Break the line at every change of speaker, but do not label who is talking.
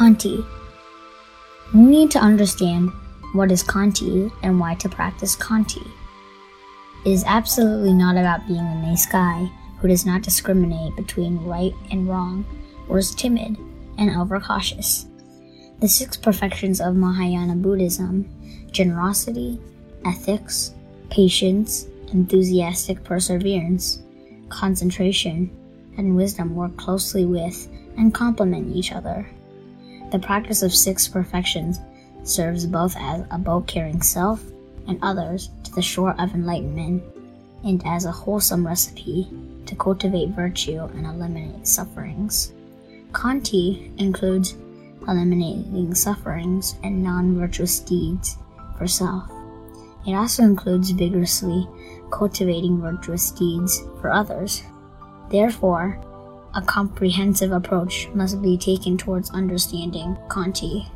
Khanti. We need to understand what is Khanti and why to practice Khanti. It is absolutely not about being a nice guy who does not discriminate between right and wrong or is timid and overcautious. The six perfections of Mahayana Buddhism generosity, ethics, patience, enthusiastic perseverance, concentration, and wisdom work closely with and complement each other. The practice of six perfections serves both as a boat carrying self and others to the shore of enlightenment and as a wholesome recipe to cultivate virtue and eliminate sufferings. Khanti includes eliminating sufferings and non virtuous deeds for self. It also includes vigorously cultivating virtuous deeds for others. Therefore, a comprehensive approach must be taken towards understanding Khanti.